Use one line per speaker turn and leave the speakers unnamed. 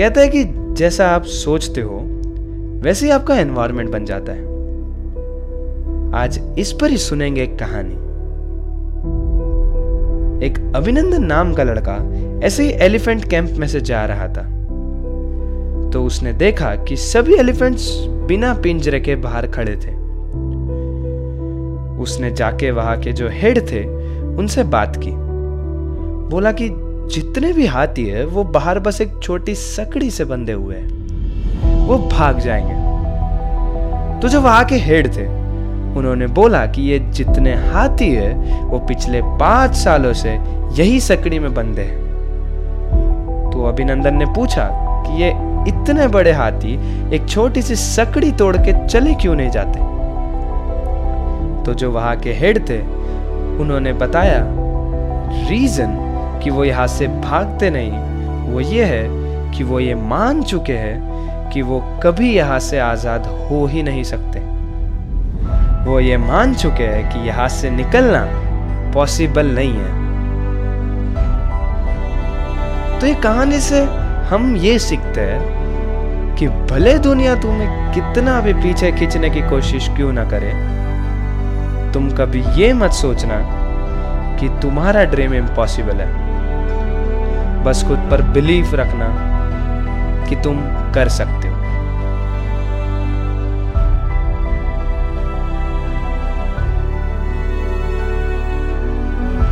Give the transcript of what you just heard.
कहता है कि जैसा आप सोचते हो, वैसे ही आपका एनवायरनमेंट बन जाता है। आज इस पर ही सुनेंगे एक कहानी। एक अभिनंदन नाम का लड़का ऐसे ही एलिफेंट कैंप में से जा रहा था। तो उसने देखा कि सभी एलिफेंट्स बिना पिंजरे के बाहर खड़े थे। उसने जाके वहाँ के जो हेड थे, उनसे बात की। बोला कि जितने भी हाथी है, वो बाहर बस एक छोटी सकड़ी से बंधे हुए हैं। वो भाग जाएँगे। तो जो वहाँ के हेड थे, उन्होंने बोला कि ये जितने हाथी है, वो पिछले पाँच सालों से यही सकड़ी में बंधे हैं। तो अभिनंदन ने पूछा कि ये इतने बड़े हाथी एक छोटी सी सकड़ी तोड़ के चले क्यों नहीं जाते? तो जो वहाँ के हेड थे, उन्होंने बताया रीजन कि वो यहाँ से भागते नहीं। वो ये है कि वो ये मान चुके हैं कि वो कभी यहाँ से आज़ाद हो ही नहीं सकते। वो ये मान चुके हैं कि यहाँ से निकलना पॉसिबल नहीं है। तो ये कहानी से हम ये सीखते हैं कि भले दुनिया तुम्हें कितना भी पीछे खींचने की कोशिश क्यों ना करे, तुम कभी ये मत सोचना कि तुम्हारा ड्रीम इम्पॉसिबल है। बस खुद पर बिलीव रखना कि तुम कर सकते हो।